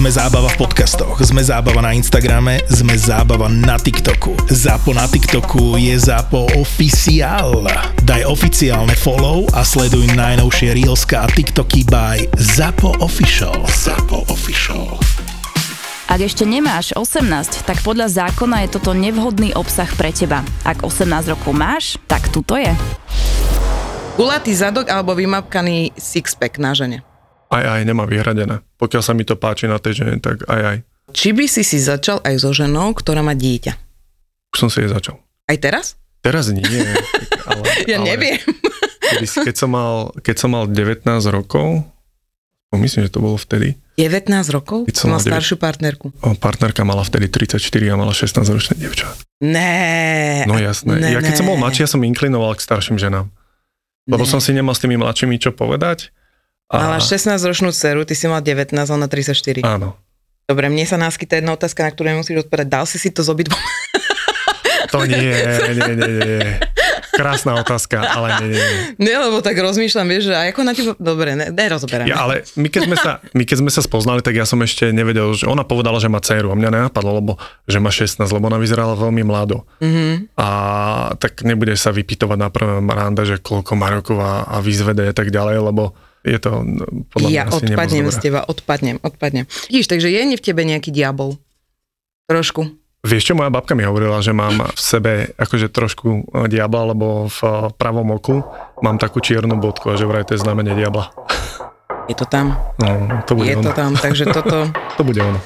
Sme zábava v podcastoch, sme zábava na Instagrame, sme zábava na TikToku. Zápo na TikToku je Zápo oficiál. Daj oficiálne follow a sleduj najnovšie Reelska a TikToky by Zápo Official. Zápo Official. Ak ešte nemáš 18, tak podľa zákona je toto nevhodný obsah pre teba. Ak 18 rokov máš, tak tuto je. Gulatý zadok alebo vymapkaný sixpack na žene. Aj, aj, nemá vyhradené. Pokiaľ sa mi to páči na tej žene, tak aj, aj. Či by si si začal aj so ženou, ktorá má dieťa? Už som si je začal. Aj teraz? Teraz nie. Ale, Ja neviem. Kedy, keď, som mal, keď som mal 19 rokov, myslím, že to bolo vtedy, 19 rokov? Keď Som mal mal deväť- staršiu partnerku. o, partnerka mala vtedy 34 a mala 16 ročné dievča. Né. No jasné. ne, ja keď som bol mladší, ja som inklinoval k starším ženám. Lebo Ne. som si nemal s tými mladšími čo povedať. Mala 16-ročnú dceru, ty si mal 19, ona 34. Áno. Dobre, mne sa náskyta jedna otázka, na ktorú nemusíš odpovedať. Dal si si to z obidvom? To nie, nie, nie, nie. Krásna otázka, ale nie, nie, nie. Nie, lebo tak rozmýšľam, vieš, že ako na teba... Dobre, ne, nerozoberám. Ja, ale my keď, sme sa, my keď sme sa spoznali, tak ja som ešte nevedel, že ona povedala, že má dceru a mňa nenapadlo, lebo že má 16, lebo ona vyzerala veľmi mlado. Mhm. A tak nebude sa vypytovať na prvom rande, že koľko má rokov a, a vyzvede a tak ďalej, lebo je to no, podľa Ja mňa odpadnem z teba, odpadnem, odpadnem. Vidíš, takže je v tebe nejaký diabol. Trošku. Vieš čo, moja babka mi hovorila, že mám v sebe akože trošku eh, diabla, lebo v eh, pravom oku mám takú čiernu bodku a že vraj to je znamenie diabla. Je to tam, No, to bude je to ono. tam, takže toto... To bude ono.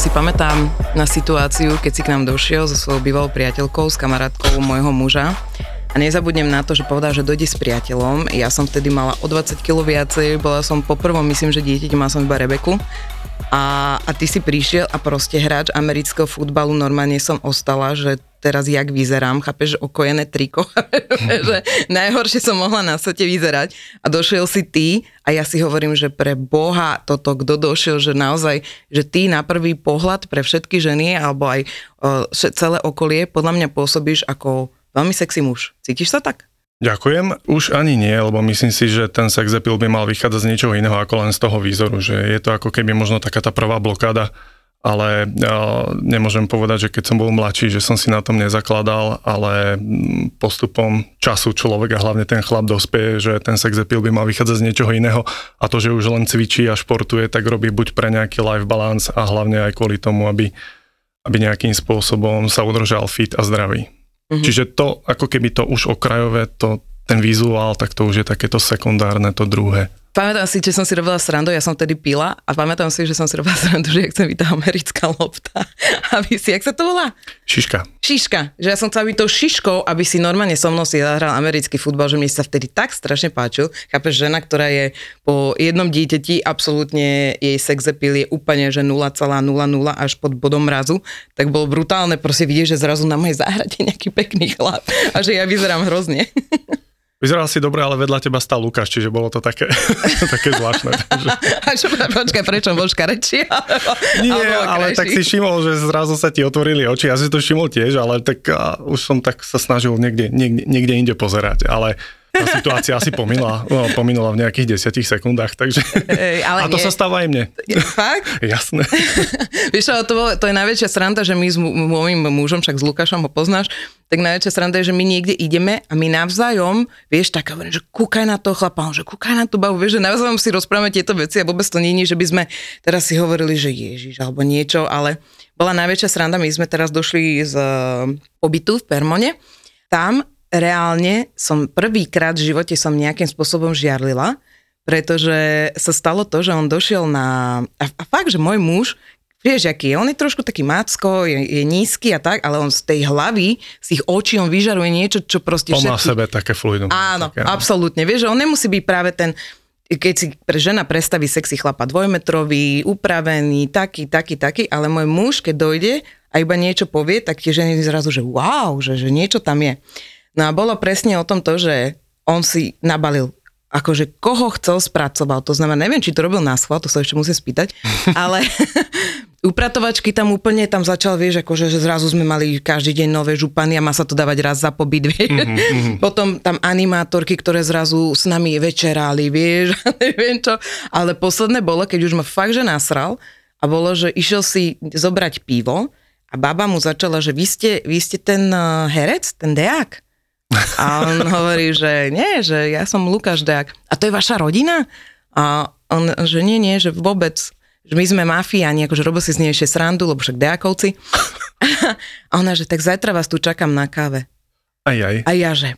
Si pamätám na situáciu, keď si k nám došiel so svojou bývalou priateľkou, s kamarátkou môjho muža. A nezabudnem na to, že povedal, že dojde s priateľom. Ja som vtedy mala o 20 kg viacej, bola som po prvom, myslím, že dieťaťu, mala som iba Rebeku. A, a ty si prišiel a proste hráč amerického futbalu, normálne som ostala, že teraz jak vyzerám, chápeš, okojené triko, že najhoršie som mohla na svete vyzerať a došiel si ty a ja si hovorím, že pre Boha toto, kto došiel, že naozaj, že ty na prvý pohľad pre všetky ženy alebo aj vše- celé okolie podľa mňa pôsobíš ako veľmi sexy muž. Cítiš sa tak? Ďakujem. Už ani nie, lebo myslím si, že ten sex appeal by mal vychádzať z niečoho iného ako len z toho výzoru, že je to ako keby možno taká tá prvá blokáda, ale uh, nemôžem povedať, že keď som bol mladší, že som si na tom nezakladal, ale mm, postupom času človek a hlavne ten chlap dospie, že ten sex appeal by mal vychádzať z niečoho iného a to, že už len cvičí a športuje, tak robí buď pre nejaký life balance a hlavne aj kvôli tomu, aby, aby nejakým spôsobom sa udržal fit a zdravý. Mhm. Čiže to, ako keby to už okrajové, to, ten vizuál, tak to už je takéto sekundárne, to druhé. Pamätám si, že som si robila srandu, ja som vtedy pila a pamätám si, že som si robila srandu, že ja chcem byť tá americká lopta. Aby si, jak sa to volá? Šiška. Šiška. Že ja som chcela byť tou šiškou, aby si normálne so mnou si zahral americký futbal, že mi sa vtedy tak strašne páčil. Chápeš, žena, ktorá je po jednom dieťati, absolútne jej sex appeal je úplne, že 0,00 až pod bodom mrazu, tak bolo brutálne proste vidieť, že zrazu na mojej záhrade nejaký pekný chlap a že ja vyzerám hrozne. Vyzeral si dobre, ale vedľa teba stal Lukáš, čiže bolo to také, také zvláštne. Takže... A čo, počkaj, prečo bol škarečí? Alebo, Nie, alebo ale tak si všimol, že zrazu sa ti otvorili oči. Ja si to všimol tiež, ale tak a, už som tak sa snažil niekde, niekde, niekde inde pozerať. Ale tá situácia asi pominula, no, pominula v nejakých desiatich sekundách, takže... Ej, ale a to nie. sa stáva aj mne. Fakt? Jasné. Vieš čo, to, bolo, to je najväčšia sranda, že my s môjim mužom, však s Lukášom ho poznáš, tak najväčšia sranda je, že my niekde ideme a my navzájom, vieš, tak hovorím, že kúkaj na toho chlapa, že kúkaj na tú babu, vieš, že navzájom si rozprávame tieto veci a vôbec to je, že by sme teraz si hovorili, že Ježiš alebo niečo, ale bola najväčšia sranda, my sme teraz došli z eh, pobytu v Permone, tam reálne som prvýkrát v živote som nejakým spôsobom žiarlila, pretože sa stalo to, že on došiel na... A, a fakt, že môj muž, vieš, aký je, on je trošku taký macko, je, je nízky a tak, ale on z tej hlavy, z tých očí, on vyžaruje niečo, čo proste On má v sebe také fluidum. Áno, také, absolútne. Vieš, že on nemusí byť práve ten, keď si pre žena predstaví sexy chlapa dvojmetrový, upravený, taký, taký, taký, ale môj muž, keď dojde a iba niečo povie, tak tie ženy zrazu, že wow, že, že niečo tam je. No a bolo presne o tom to, že on si nabalil akože koho chcel spracoval. To znamená, neviem, či to robil na schvál, to sa ešte musím spýtať, ale upratovačky tam úplne tam začal, vieš, akože že zrazu sme mali každý deň nové župany a má sa to dávať raz za pobyt, vieš. Mm-hmm. Potom tam animátorky, ktoré zrazu s nami večerali, vieš, a neviem čo. Ale posledné bolo, keď už ma fakt, že nasral a bolo, že išiel si zobrať pivo a baba mu začala, že vy ste, vy ste ten uh, herec, ten deák. A on hovorí, že nie, že ja som Lukáš Deák. A to je vaša rodina? A on, že nie, nie, že vôbec že my sme mafiáni, akože robil si z nej ešte srandu, lebo však deakovci. A ona, že tak zajtra vás tu čakám na káve. Aj, aj. A ja, že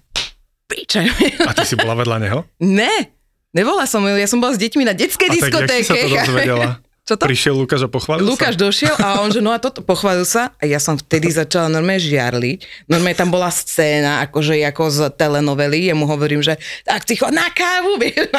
piče. A ty si bola vedľa neho? Ne, nebola som, ja som bola s deťmi na detskej A tak jak diskotéke. si sa to dozvedela? Čo to? Prišiel Lukáš a pochválil Lukáš sa? došiel a on, že no a toto, pochválil sa a ja som vtedy začala normálne žiarliť. Normálne tam bola scéna, akože ako z telenovely, ja mu hovorím, že tak si chod na kávu, vieš.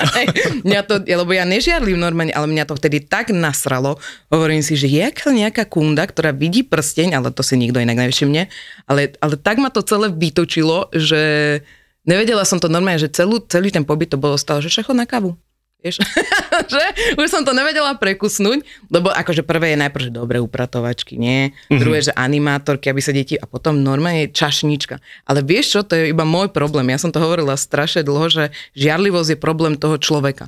mňa to, lebo ja nežiarlim normálne, ale mňa to vtedy tak nasralo. Hovorím si, že je aká nejaká kunda, ktorá vidí prsteň, ale to si nikto inak nevšimne, ale, ale tak ma to celé vytočilo, že nevedela som to normálne, že celú, celý ten pobyt to bolo stále, že šachod na kávu. Vieš, že už som to nevedela prekusnúť, lebo akože prvé je najprv, že dobre upratovačky, nie? Mm-hmm. Druhé, že animátorky, aby sa deti, a potom normálne je čašnička. Ale vieš čo, to je iba môj problém. Ja som to hovorila strašne dlho, že žiarlivosť je problém toho človeka,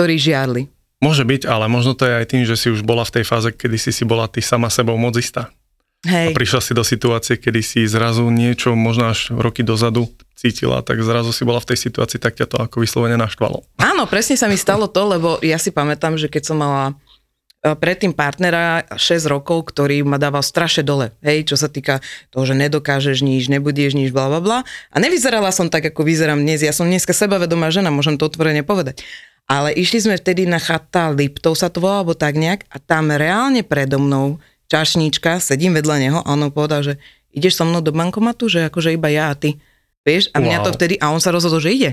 ktorý žiarli. Môže byť, ale možno to je aj tým, že si už bola v tej fáze, kedy si si bola ty sama sebou moc istá. A Hej, prišla si do situácie, kedy si zrazu niečo, možno až roky dozadu cítila, tak zrazu si bola v tej situácii, tak ťa to ako vyslovene naštvalo. áno, presne sa mi stalo to, lebo ja si pamätám, že keď som mala e, predtým partnera 6 rokov, ktorý ma dával strašne dole, hej, čo sa týka toho, že nedokážeš nič, nebudeš nič, bla bla bla. A nevyzerala som tak, ako vyzerám dnes. Ja som dneska sebavedomá žena, môžem to otvorene povedať. Ale išli sme vtedy na chata Liptov sa to volá, alebo tak nejak, a tam reálne predo mnou čašníčka, sedím vedľa neho a on povedal, že ideš so mnou do bankomatu, že akože iba ja a ty. Vieš, a mňa Wow. to vtedy, a on sa rozhodol, že ide.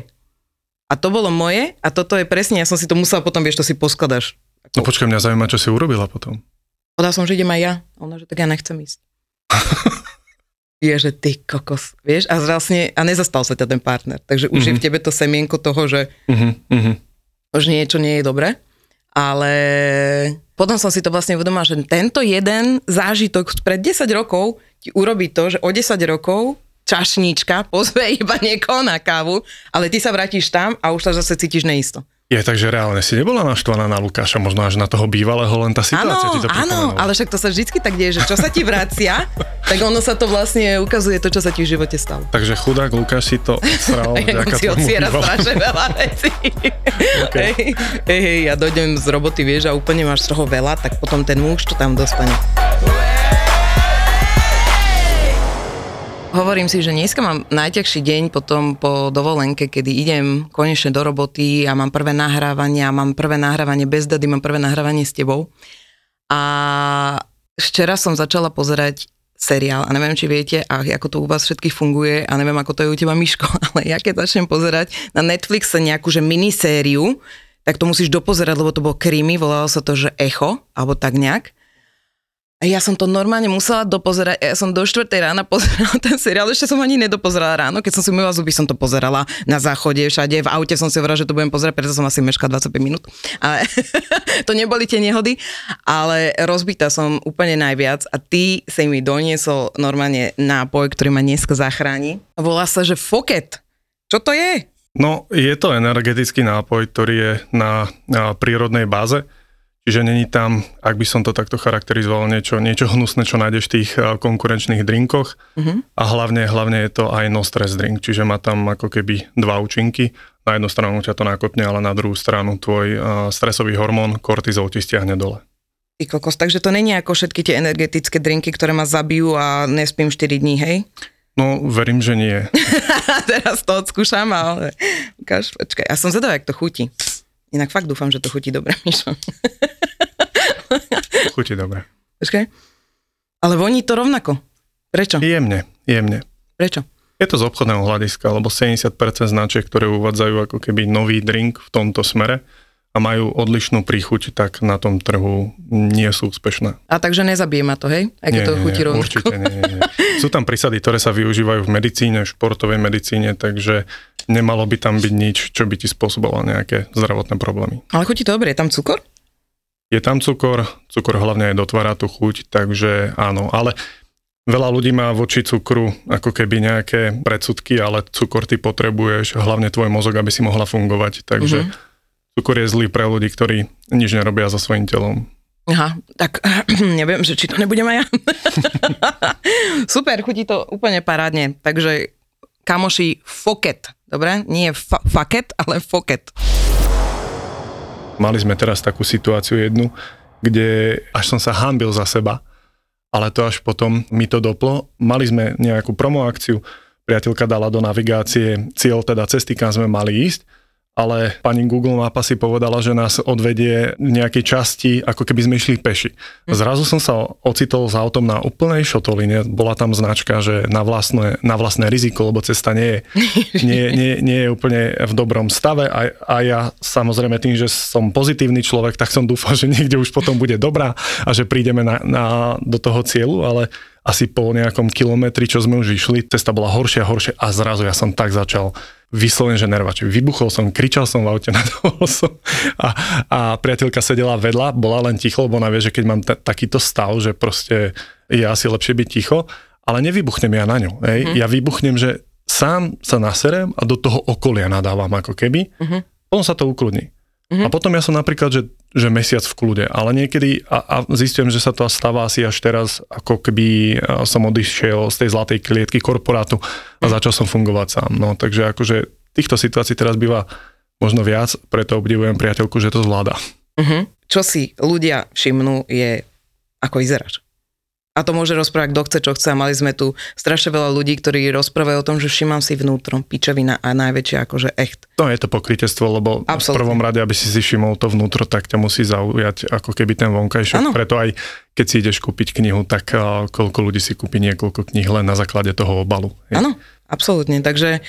A to bolo moje a toto je presne, ja som si to musela potom, vieš, to si poskladaš. No počkaj, mňa zaujíma, čo si urobila potom. Povedal som, že idem aj ja. Ona, že tak ja nechcem ísť. je, že ty kokos, vieš, a vlastne, a nezastal sa ťa ten partner. Takže už mm-hmm. je v tebe to semienko toho, že Uh-huh, uh-huh. už niečo nie je dobré. Ale potom som si to vlastne uvedomila, že tento jeden zážitok pred 10 rokov ti urobí to, že o 10 rokov čašníčka pozve iba niekoho na kávu, ale ty sa vrátiš tam a už sa zase cítiš neisto. Je, takže reálne si nebola naštvaná na Lukáša, možno až na toho bývalého, len tá situácia Áno, ti to áno, ale však to sa vždycky tak deje, že čo sa ti vracia, tak ono sa to vlastne ukazuje to, čo sa ti v živote stalo. Takže chudák Lukáš si to odsral Ja si bývalému. strašne veľa vecí. Okay. Hej, hej, hej, ja dojdem z roboty, vieš, a úplne máš z toho veľa, tak potom ten muž to tam dostane. Hovorím si, že dneska mám najťažší deň potom po dovolenke, kedy idem konečne do roboty a mám prvé nahrávanie, a mám prvé nahrávanie bez dady, mám prvé nahrávanie s tebou. A včera som začala pozerať seriál a neviem, či viete, a ako to u vás všetkých funguje a neviem, ako to je u teba, Miško, ale ja keď začnem pozerať na Netflixe nejakú že minisériu, tak to musíš dopozerať, lebo to bolo krimi, volalo sa to, že Echo, alebo tak nejak. A ja som to normálne musela dopozerať, ja som do 4 rána pozerala ten seriál, ešte som ani nedopozerala ráno, keď som si umývala zuby, som to pozerala na záchode, všade, v aute som si hovorila, že to budem pozerať, preto som asi meškala 25 minút. Ale to neboli tie nehody, ale rozbitá som úplne najviac a ty si mi doniesol normálne nápoj, ktorý ma dneska zachráni. Volá sa, že Foket. Čo to je? No, je to energetický nápoj, ktorý je na, na prírodnej báze. Čiže není tam, ak by som to takto charakterizoval, niečo, niečo hnusné, čo nájdeš v tých a, konkurenčných drinkoch. Uh-huh. A hlavne, hlavne je to aj no stress drink, čiže má tam ako keby dva účinky. Na jednu stranu ťa to nakopne, ale na druhú stranu tvoj a, stresový hormón kortizol ti stiahne dole. Ty kokos, takže to není ako všetky tie energetické drinky, ktoré ma zabijú a nespím 4 dní, hej? No, verím, že nie. Teraz to odskúšam, ale ukáž, počkaj, ja som zvedavá, jak to chutí. Inak fakt dúfam, že to chutí dobre, Mišo. Chutí dobre. Počkaj. Ale voní to rovnako. Prečo? Jemne, jemne. Prečo? Je to z obchodného hľadiska, lebo 70% značiek, ktoré uvádzajú ako keby nový drink v tomto smere majú odlišnú príchuť, tak na tom trhu nie sú úspešné. A takže nezabije ma to, hej? Aj keď to chutí rovnako. určite nie, nie, nie. Sú tam prísady, ktoré sa využívajú v medicíne, v športovej medicíne, takže nemalo by tam byť nič, čo by ti spôsobovalo nejaké zdravotné problémy. Ale chutí to dobre, je tam cukor? Je tam cukor, cukor hlavne aj dotvára tú chuť, takže áno, ale Veľa ľudí má voči cukru ako keby nejaké predsudky, ale cukor ty potrebuješ, hlavne tvoj mozog, aby si mohla fungovať. Takže mm-hmm. Cukor je zlý pre ľudí, ktorí nič nerobia so svojím telom. Aha, tak neviem, že či to nebudem aj ja. Super, chutí to úplne parádne. Takže kamoši, foket, dobre? Nie fa- faket, ale foket. Mali sme teraz takú situáciu jednu, kde až som sa hambil za seba, ale to až potom mi to doplo. Mali sme nejakú promo akciu, priateľka dala do navigácie cieľ, teda cesty, kam sme mali ísť ale pani Google Mapa si povedala, že nás odvedie v nejakej časti, ako keby sme išli peši. Mhm. Zrazu som sa ocitol s autom na úplnej šotoline, bola tam značka, že na vlastné, na vlastné riziko, lebo cesta nie je, nie, nie, nie je úplne v dobrom stave a, a ja samozrejme tým, že som pozitívny človek, tak som dúfal, že niekde už potom bude dobrá a že prídeme na, na, do toho cieľu, ale asi po nejakom kilometri, čo sme už išli, cesta bola horšia a horšia a zrazu ja som tak začal vysloven, že nervač. Vybuchol som, kričal som v aute, nadával som a, a priateľka sedela vedľa, bola len ticho, lebo ona vie, že keď mám t- takýto stav, že proste je asi lepšie byť ticho, ale nevybuchnem ja na ňu. Hej. Mm. Ja vybuchnem, že sám sa naserem a do toho okolia nadávam ako keby, mm-hmm. potom sa to ukludní. Mm-hmm. A potom ja som napríklad, že, že mesiac v kľude, ale niekedy, a, a zistujem, že sa to stáva asi až teraz, ako keby som odišiel z tej zlatej klietky korporátu a mm-hmm. začal som fungovať sám. No, takže akože týchto situácií teraz býva možno viac, preto obdivujem priateľku, že to zvláda. Mm-hmm. Čo si ľudia všimnú je, ako vyzeráš. A to môže rozprávať kto chce, čo chce. A mali sme tu strašne veľa ľudí, ktorí rozprávajú o tom, že všímam si vnútrom pičovina a najväčšia akože echt. To je to pokrytectvo, lebo Absolutne. v prvom rade, aby si si všimol to vnútro, tak ťa musí zaujať ako keby ten vonkajšok. Preto aj keď si ideš kúpiť knihu, tak uh, koľko ľudí si kúpi niekoľko kníh len na základe toho obalu. Áno, absolútne. Takže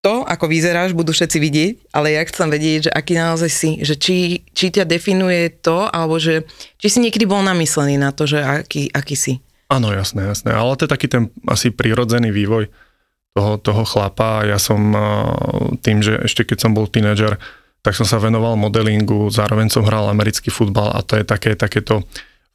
to, ako vyzeráš, budú všetci vidieť, ale ja chcem vedieť, že aký naozaj si, že či, či ťa definuje to, alebo že či si niekedy bol namyslený na to, že aký, aký si. Áno, jasné, jasné, ale to je taký ten asi prirodzený vývoj toho, toho chlapa. Ja som tým, že ešte keď som bol tínedžer, tak som sa venoval modelingu, zároveň som hral americký futbal a to je také, takéto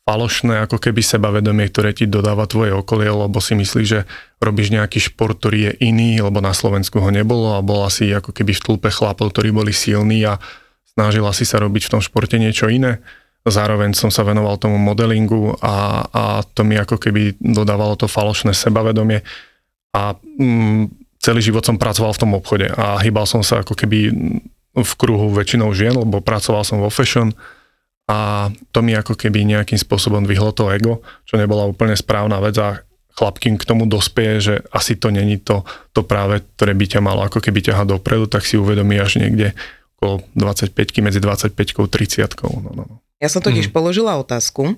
falošné ako keby sebavedomie, ktoré ti dodáva tvoje okolie, lebo si myslíš, že robíš nejaký šport, ktorý je iný, lebo na Slovensku ho nebolo a bol asi ako keby v tlpe chlapov, ktorí boli silní a snažila si sa robiť v tom športe niečo iné. Zároveň som sa venoval tomu modelingu a, a to mi ako keby dodávalo to falošné sebavedomie a mm, celý život som pracoval v tom obchode a hýbal som sa ako keby v kruhu väčšinou žien, lebo pracoval som vo fashion, a to mi ako keby nejakým spôsobom vyhlo to ego, čo nebola úplne správna vec a chlapkým k tomu dospieje, že asi to není to, to práve, ktoré by ťa malo ako keby ťahať dopredu, tak si uvedomí až niekde okolo 25 medzi 25 30 no, no, no. Ja som totiž mm. položila otázku,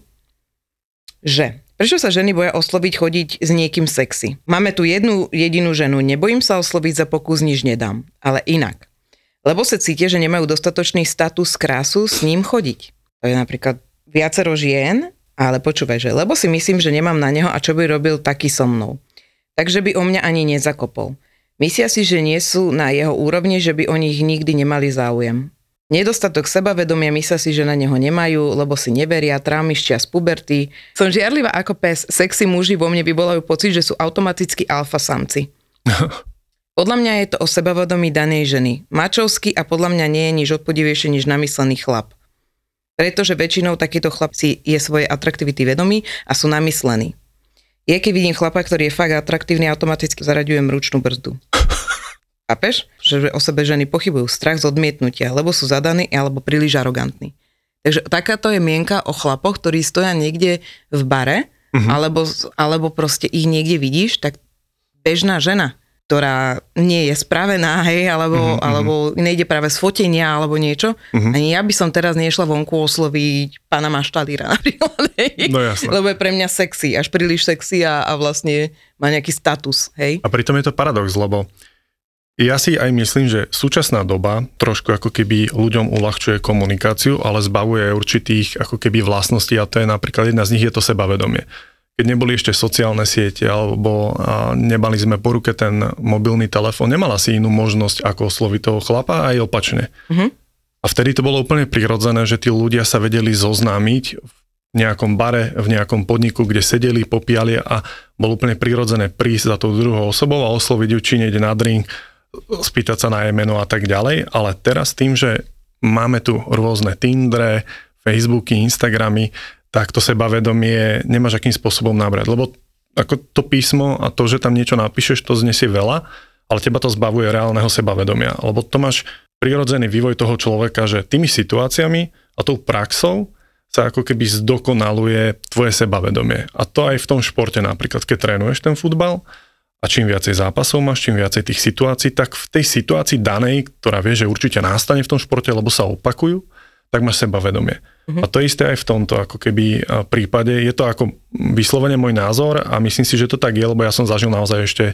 že prečo sa ženy boja osloviť chodiť s niekým sexy? Máme tu jednu jedinú ženu, nebojím sa osloviť za pokus, nič nedám, ale inak. Lebo sa cítia, že nemajú dostatočný status krásu s ním chodiť. To je napríklad viacero žien, ale počúvaj, že lebo si myslím, že nemám na neho a čo by robil taký so mnou. Takže by o mňa ani nezakopol. Myslia si, že nie sú na jeho úrovni, že by o nich nikdy nemali záujem. Nedostatok sebavedomia myslia si, že na neho nemajú, lebo si neveria, traumy z puberty. Som žiarlivá ako pes, sexy muži vo mne vyvolajú pocit, že sú automaticky alfa samci. Podľa mňa je to o sebavedomí danej ženy. Mačovský a podľa mňa nie je nič odpodivejšie než namyslený chlap. Pretože väčšinou takíto chlapci je svoje atraktivity vedomí a sú namyslení. Je, keď vidím chlapa, ktorý je fakt atraktívny, automaticky zaraďujem ručnú brzdu. Chápeš? Že o sebe ženy pochybujú. Strach z odmietnutia, lebo sú zadaní alebo príliš arogantní. Takže takáto je mienka o chlapoch, ktorí stoja niekde v bare, uh-huh. alebo, alebo proste ich niekde vidíš, tak bežná žena ktorá nie je spravená, hej, alebo, uh-huh, alebo nejde práve z fotenia, alebo niečo. Uh-huh. Ani ja by som teraz nešla vonku osloviť pána Maštalíra napríklad, hej. No jasne. Lebo je pre mňa sexy, až príliš sexy a, a vlastne má nejaký status, hej. A pritom je to paradox, lebo ja si aj myslím, že súčasná doba trošku ako keby ľuďom uľahčuje komunikáciu, ale zbavuje určitých ako keby vlastností a to je napríklad jedna z nich je to sebavedomie keď neboli ešte sociálne siete alebo nemali sme po ruke ten mobilný telefón, nemala si inú možnosť ako osloviť toho chlapa aj opačne. Mm-hmm. A vtedy to bolo úplne prirodzené, že tí ľudia sa vedeli zoznámiť v nejakom bare, v nejakom podniku, kde sedeli, popíjali a bolo úplne prirodzené prísť za tou druhou osobou a osloviť ju, či nejde na drink, spýtať sa na jej meno a tak ďalej. Ale teraz tým, že máme tu rôzne Tindre, Facebooky, Instagramy, tak to sebavedomie nemáš akým spôsobom nabrať. Lebo ako to písmo a to, že tam niečo napíšeš, to znesie veľa, ale teba to zbavuje reálneho sebavedomia. Lebo to máš prirodzený vývoj toho človeka, že tými situáciami a tou praxou sa ako keby zdokonaluje tvoje sebavedomie. A to aj v tom športe napríklad, keď trénuješ ten futbal a čím viacej zápasov máš, čím viacej tých situácií, tak v tej situácii danej, ktorá vie, že určite nastane v tom športe, lebo sa opakujú, tak máš sebavedomie. Uh-huh. A to isté aj v tomto ako keby prípade. Je to ako vyslovene môj názor a myslím si, že to tak je, lebo ja som zažil naozaj ešte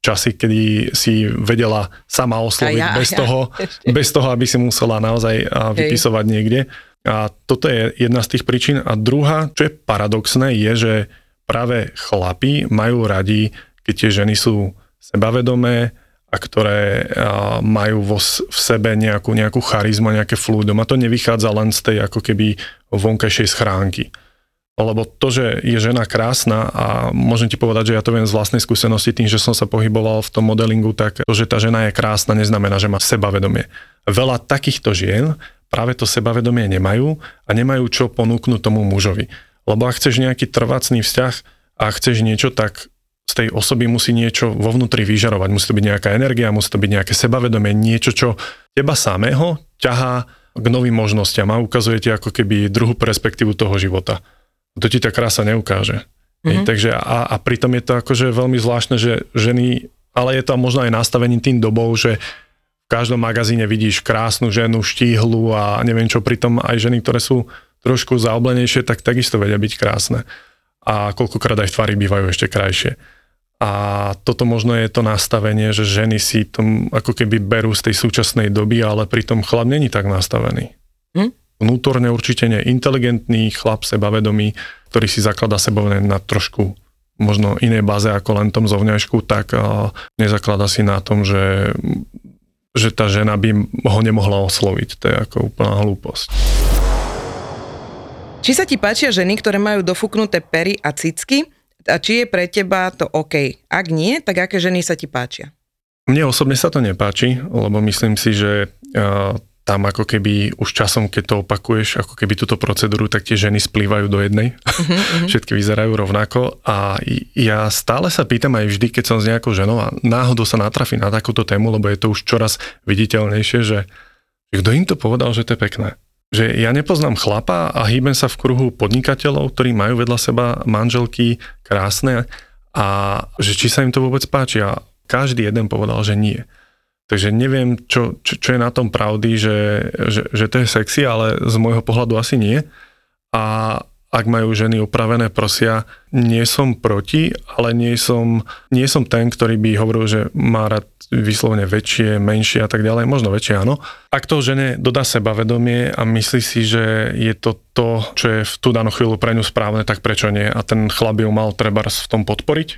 časy, kedy si vedela sama osloviť ja, bez, ja, toho, bez toho, aby si musela naozaj vypisovať Hej. niekde. A toto je jedna z tých príčin. A druhá, čo je paradoxné, je, že práve chlapi majú radi, keď tie ženy sú sebavedomé a ktoré majú vo, v sebe nejakú, nejakú charizmu, nejaké fluidum. A to nevychádza len z tej ako keby vonkajšej schránky lebo to, že je žena krásna a môžem ti povedať, že ja to viem z vlastnej skúsenosti tým, že som sa pohyboval v tom modelingu, tak to, že tá žena je krásna, neznamená, že má sebavedomie. Veľa takýchto žien práve to sebavedomie nemajú a nemajú čo ponúknuť tomu mužovi. Lebo ak chceš nejaký trvácný vzťah a chceš niečo, tak z tej osoby musí niečo vo vnútri vyžarovať. Musí to byť nejaká energia, musí to byť nejaké sebavedomie, niečo, čo teba samého ťahá k novým možnostiam a ukazuje ti ako keby druhú perspektívu toho života to ti tá krása neukáže. Mm-hmm. takže a, a pritom je to akože veľmi zvláštne, že ženy, ale je to možno aj nastavením tým dobou, že v každom magazíne vidíš krásnu ženu, štíhlu a neviem čo, pritom aj ženy, ktoré sú trošku zaoblenejšie, tak takisto vedia byť krásne. A koľkokrát aj v tvári bývajú ešte krajšie. A toto možno je to nastavenie, že ženy si tom ako keby berú z tej súčasnej doby, ale pritom chlap není tak nastavený. Hm? vnútorne určite nie inteligentný chlap, sebavedomý, ktorý si zaklada sebavedomie na trošku možno inej báze ako len tom zovňažku, tak nezaklada si na tom, že, že tá žena by ho nemohla osloviť. To je ako úplná hlúposť. Či sa ti páčia ženy, ktoré majú dofúknuté pery a cicky? A či je pre teba to OK? Ak nie, tak aké ženy sa ti páčia? Mne osobne sa to nepáči, lebo myslím si, že tam ako keby už časom, keď to opakuješ, ako keby túto procedúru, tak tie ženy splývajú do jednej. Uh-huh, Všetky vyzerajú rovnako a ja stále sa pýtam aj vždy, keď som s nejakou ženou a náhodou sa natrafí na takúto tému, lebo je to už čoraz viditeľnejšie, že kto im to povedal, že to je pekné. Že ja nepoznám chlapa a hýbem sa v kruhu podnikateľov, ktorí majú vedľa seba manželky krásne a že či sa im to vôbec páči a každý jeden povedal, že nie. Takže neviem, čo, čo, čo je na tom pravdy, že, že, že to je sexy, ale z môjho pohľadu asi nie. A ak majú ženy upravené prosia, nie som proti, ale nie som, nie som ten, ktorý by hovoril, že má rád vyslovene väčšie, menšie a tak ďalej, možno väčšie áno. Ak to žene dodá sebavedomie a myslí si, že je to to, čo je v tú danú chvíľu pre ňu správne, tak prečo nie? A ten chlap ju mal treba v tom podporiť,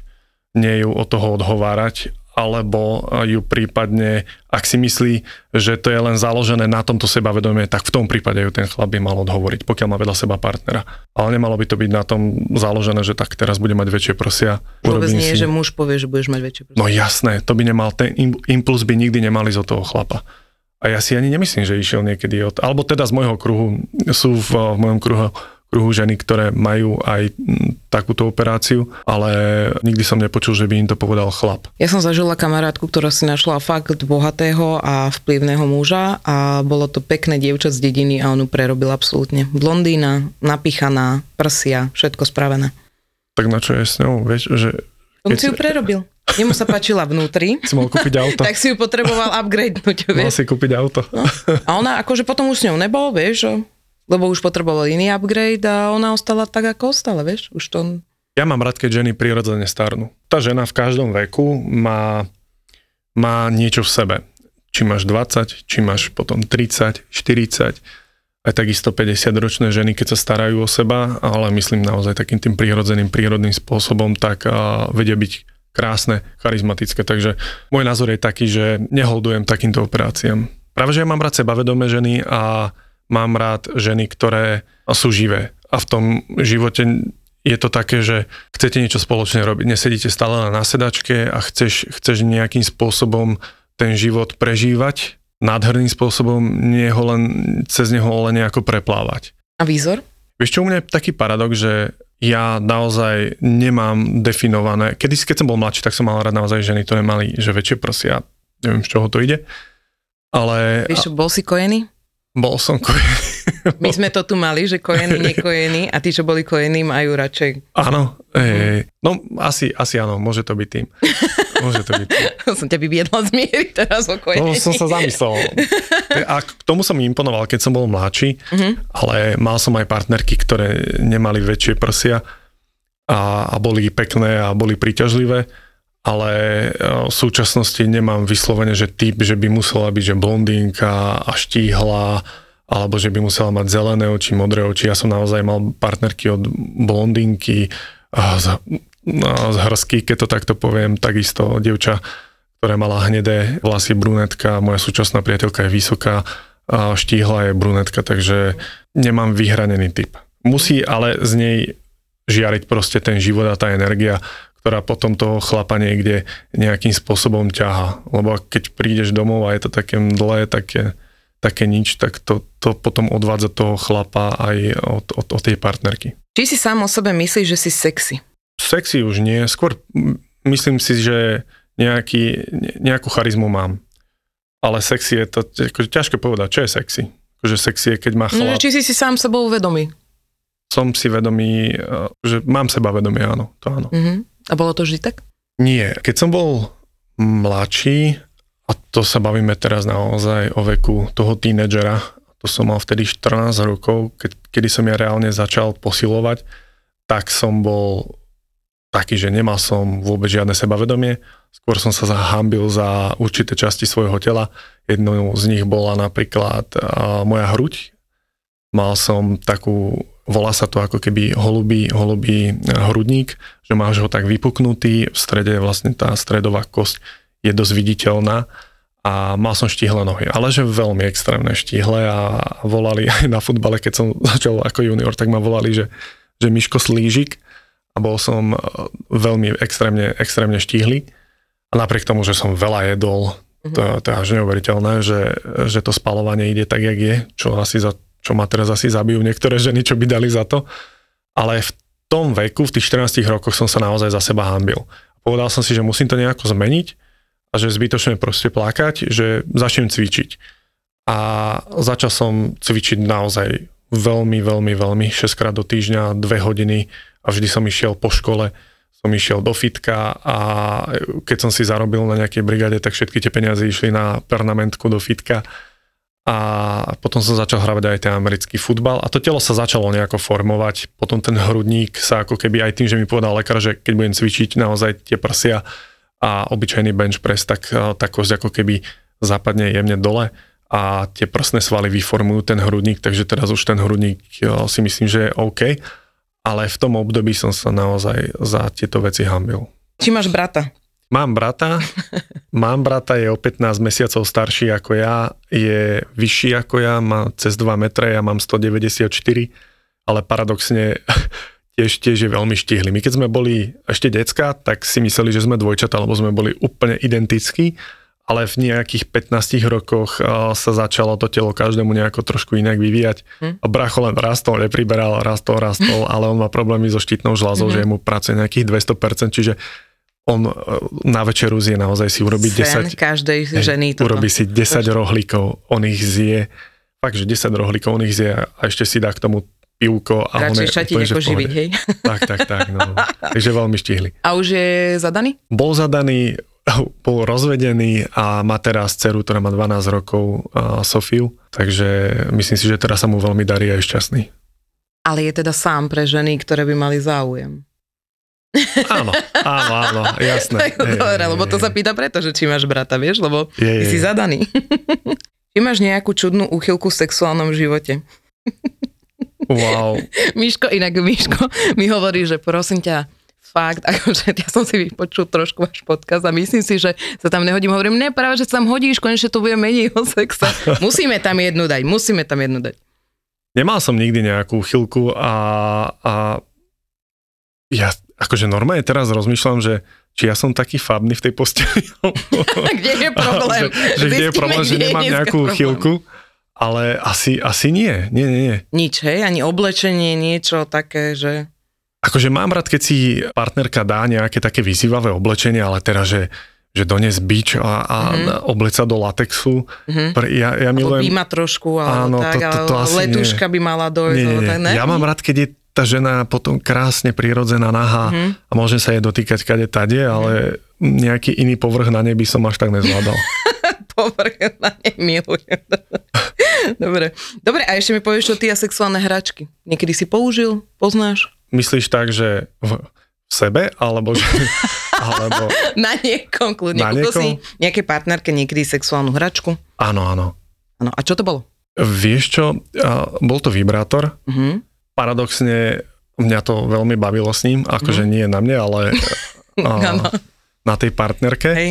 nie ju od toho odhovárať alebo ju prípadne, ak si myslí, že to je len založené na tomto sebavedomie, tak v tom prípade ju ten chlap by mal odhovoriť, pokiaľ má vedľa seba partnera. Ale nemalo by to byť na tom založené, že tak teraz bude mať väčšie prosia. Vôbec nie, si... že muž povie, že budeš mať väčšie prosia. No jasné, to by nemal, ten impuls by nikdy nemali z toho chlapa. A ja si ani nemyslím, že išiel niekedy od... Alebo teda z môjho kruhu, sú v, v mojom kruhu kruhu ženy, ktoré majú aj takúto operáciu, ale nikdy som nepočul, že by im to povedal chlap. Ja som zažila kamarátku, ktorá si našla fakt bohatého a vplyvného muža a bolo to pekné dievča z dediny a on ju prerobil absolútne. Blondína, napichaná, prsia, všetko spravené. Tak na čo je s ňou? Vieš, že... On si ju prerobil. Jemu sa páčila vnútri. Si mohol kúpiť auto. tak si ju potreboval upgradenúť, vieš. Mal si kúpiť auto. No. A ona akože potom už s ňou nebol, vieš, lebo už potreboval iný upgrade a ona ostala tak, ako ostala, vieš, už to... Ja mám rád, keď ženy prirodzene starnú. Tá žena v každom veku má, má niečo v sebe. Či máš 20, či máš potom 30, 40, aj takisto 50 ročné ženy, keď sa starajú o seba, ale myslím naozaj takým tým prírodzeným, prírodným spôsobom, tak uh, vedia byť krásne, charizmatické. Takže môj názor je taký, že neholdujem takýmto operáciám. Práve, že ja mám rád sebavedomé ženy a mám rád ženy, ktoré sú živé. A v tom živote je to také, že chcete niečo spoločne robiť. Nesedíte stále na nasedačke a chceš, chceš nejakým spôsobom ten život prežívať nádherným spôsobom, nie ho len, cez neho len nejako preplávať. A výzor? Vieš čo, u mňa je taký paradox, že ja naozaj nemám definované, kedy keď som bol mladší, tak som mal rád naozaj ženy, ktoré mali že väčšie prsia, neviem z čoho to ide, ale... Vieš bol si kojený? Bol som kojený. My sme to tu mali, že kojený, nekojený a tí, čo boli kojení, majú radšej... Áno, hej, no asi, asi áno, môže to byť tým. Môže to byť tým. som ťa vyviedla z miery teraz o kojení. No, som sa zamyslel. A k tomu som imponoval, keď som bol mladší, uh-huh. ale mal som aj partnerky, ktoré nemali väčšie prsia a, a boli pekné a boli príťažlivé ale e, v súčasnosti nemám vyslovene, že typ, že by musela byť že blondínka a štíhla, alebo že by musela mať zelené oči, modré oči. Ja som naozaj mal partnerky od blondínky, z, z hrsky, keď to takto poviem, takisto dievča, ktorá mala hnedé vlasy brunetka, moja súčasná priateľka je vysoká, a štíhla je brunetka, takže nemám vyhranený typ. Musí ale z nej žiariť proste ten život a tá energia, ktorá potom toho chlapa niekde nejakým spôsobom ťaha. Lebo keď prídeš domov a je to také mdlé, také, také nič, tak to, to potom odvádza toho chlapa aj od, od, od tej partnerky. Či si sám o sebe myslíš, že si sexy? Sexy už nie, skôr myslím si, že nejaký, nejakú charizmu mám. Ale sexy je to akože ťažko povedať, čo je sexy. Akože sexy je, keď má no, chlap... No, či si si sám sebou vedomý? Som si vedomý, eh, že mám seba vedomie, áno, to áno. Mm-hmm. A bolo to vždy tak? Nie. Keď som bol mladší, a to sa bavíme teraz naozaj o veku toho tínedžera, to som mal vtedy 14 rokov, keď, kedy som ja reálne začal posilovať, tak som bol taký, že nemal som vôbec žiadne sebavedomie. Skôr som sa zahambil za určité časti svojho tela. Jednou z nich bola napríklad moja hruď. Mal som takú volá sa to ako keby holubý, holubý eh, hrudník, že máš ho tak vypuknutý, v strede vlastne tá stredová kosť je dosť viditeľná a mal som štíhle nohy, ale že veľmi extrémne štíhle a volali aj na futbale, keď som začal ako junior, tak ma volali, že, že Miško Slížik a bol som eh, veľmi extrémne, extrémne štíhly. A napriek tomu, že som veľa jedol, to, to je až neuveriteľné, že, že to spalovanie ide tak, jak je, čo asi za čo ma teraz asi zabijú niektoré ženy, čo by dali za to. Ale v tom veku, v tých 14 rokoch som sa naozaj za seba hambil. Povedal som si, že musím to nejako zmeniť a že zbytočne proste plakať, že začnem cvičiť. A začal som cvičiť naozaj veľmi, veľmi, veľmi, 6 krát do týždňa, 2 hodiny a vždy som išiel po škole, som išiel do fitka a keď som si zarobil na nejakej brigade, tak všetky tie peniaze išli na pernamentku do fitka a potom som začal hravať aj ten americký futbal a to telo sa začalo nejako formovať. Potom ten hrudník sa ako keby aj tým, že mi povedal lekár, že keď budem cvičiť naozaj tie prsia a obyčajný bench press, tak tá kosť ako keby zapadne jemne dole a tie prsné svaly vyformujú ten hrudník, takže teraz už ten hrudník si myslím, že je OK, ale v tom období som sa naozaj za tieto veci hambil. Či máš brata? Mám brata, mám brata, je o 15 mesiacov starší ako ja, je vyšší ako ja, má cez 2 metre, ja mám 194, ale paradoxne tiež, tiež je veľmi štihlý. My keď sme boli ešte decka, tak si mysleli, že sme dvojčata, lebo sme boli úplne identickí, ale v nejakých 15 rokoch sa začalo to telo každému nejako trošku inak vyvíjať. Hm? A bracho len rastol, nepriberal, rastol, rastol, ale on má problémy so štítnou žľazou, hm. že mu pracuje nejakých 200%, čiže on e, na večeru zje naozaj si urobí Sen 10... každej ženy. Toto. Urobí si 10 to... rohlíkov, on ich zje, fakt, že 10 rohlíkov on ich zje a ešte si dá k tomu pivko. A Radšej šatiť ako živiť, hej? Tak, tak, tak, no. Takže veľmi štihli. A už je zadaný? Bol zadaný, bol rozvedený a má teraz dceru, ktorá má 12 rokov, Sofiu, takže myslím si, že teraz sa mu veľmi darí a je šťastný. Ale je teda sám pre ženy, ktoré by mali záujem. Áno, áno, áno, jasné. tak, dobre, lebo to sa pýta preto, že či máš brata, vieš, lebo je, ty je, si zadaný. či máš nejakú čudnú úchylku v sexuálnom živote? wow. Miško, inak Miško mi hovorí, že prosím ťa, fakt, akože ja som si vypočul trošku váš podcast a myslím si, že sa tam nehodím. Hovorím, ne, práve, že sa tam hodíš, konečne to bude menej o sexe. Musíme tam jednu dať, musíme tam jednu dať. Nemal som nikdy nejakú chylku a, a ja akože normálne teraz rozmýšľam, že či ja som taký fabný v tej posteli. kde je problém? že, že kde je problém, že nemám nejakú problém. chvíľku. Ale asi, asi nie. Nie, nie, nie. Nič, hej? Ani oblečenie, niečo také, že... Akože mám rád, keď si partnerka dá nejaké také vyzývavé oblečenie, ale teraz, že že dones bič a, a mm-hmm. obleť sa do latexu. Mm-hmm. Ja, ja milujem... Alebo trošku, alebo áno, tak, to, to, to ale letuška nie. by mala dojsť. Nie, nie, nie. Tak, ne? Ja mám rád, keď je tá žena potom krásne prirodzená, nahá mm-hmm. a môže sa jej dotýkať kade tade, ale nejaký iný povrch na nej by som až tak nezvládal. povrch na nej milujem. Dobre. Dobre, a ešte mi povieš, čo ty a sexuálne hračky. Niekedy si použil? Poznáš? Myslíš tak, že v sebe, alebo že... alebo... Na niekom, kľudne. Na niekom? si nejaké partnerke niekedy sexuálnu hračku? Áno, áno. Áno, a čo to bolo? Vieš čo, bol to vibrátor. Uh-huh. Paradoxne mňa to veľmi bavilo s ním, akože uh-huh. nie na mne, ale a, na tej partnerke. Hej.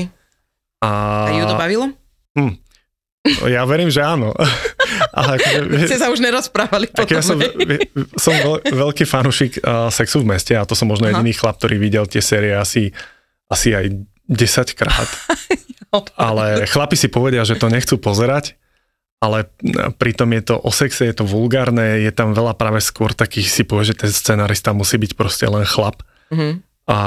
A, a ju to bavilo? Hm. Ja verím, že áno. Ale akože, Ste sa už nerozprávali potom. Ja som, som veľ, veľký fanúšik uh, sexu v meste a to som možno Aha. jediný chlap, ktorý videl tie série asi, asi aj 10 krát. ale chlapi si povedia, že to nechcú pozerať, ale pritom je to o sexe, je to vulgárne, je tam veľa práve skôr takých si povie, že ten scenarista musí byť proste len chlap. Mm-hmm. A,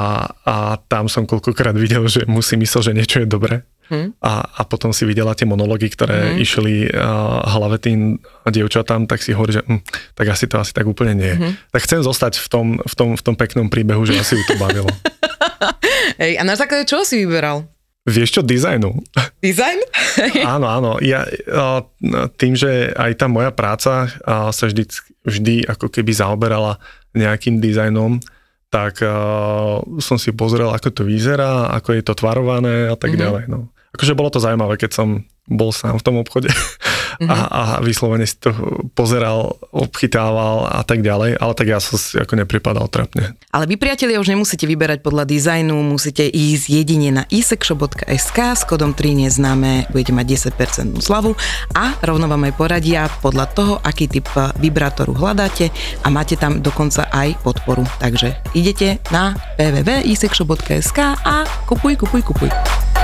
a tam som koľkokrát videl, že musí myslel, že niečo je dobré Hmm. A, a potom si videla tie monológy, ktoré hmm. išli uh, hlave tým dievčatám, tak si hovorí, že hm, tak asi to asi tak úplne nie. Hmm. Tak chcem zostať v tom, v, tom, v tom peknom príbehu, že asi ju to bavilo. Hej, a na základe čoho si vyberal? Vieš čo, dizajnu. Dizajn? áno, áno. Ja, tým, že aj tá moja práca sa vždy, vždy ako keby zaoberala nejakým dizajnom, tak som si pozrel, ako to vyzerá, ako je to tvarované a tak mm-hmm. ďalej. No akože bolo to zaujímavé, keď som bol sám v tom obchode mm-hmm. a, a vyslovene si to pozeral, obchytával a tak ďalej, ale tak ja som si ako nepripadal trapne. Ale vy priatelia už nemusíte vyberať podľa dizajnu, musíte ísť jedine na isekshop.sk s kodom 3 neznáme, budete mať 10% zľavu a rovno vám aj poradia podľa toho, aký typ vibrátoru hľadáte a máte tam dokonca aj podporu. Takže idete na www.isekshop.sk a kupuj, kupuj, kupuj.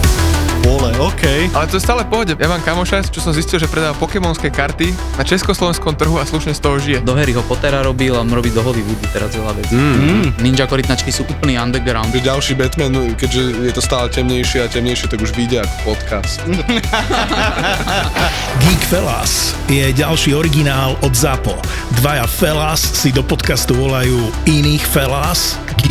vole, OK. Ale to je stále pohode. Ja mám kamoša, čo som zistil, že predáva pokémonské karty na československom trhu a slušne z toho žije. Do Harryho Pottera robil a robí do Hollywoodu teraz veľa vecí. Mm. mm. Ninja korytnačky sú úplný underground. Ďalší Batman, keďže je to stále temnejšie a temnejšie, tak už vyjde ako podcast. Geek Fellas je ďalší originál od ZAPO. Dvaja Fellas si do podcastu volajú iných Fellas, Geeks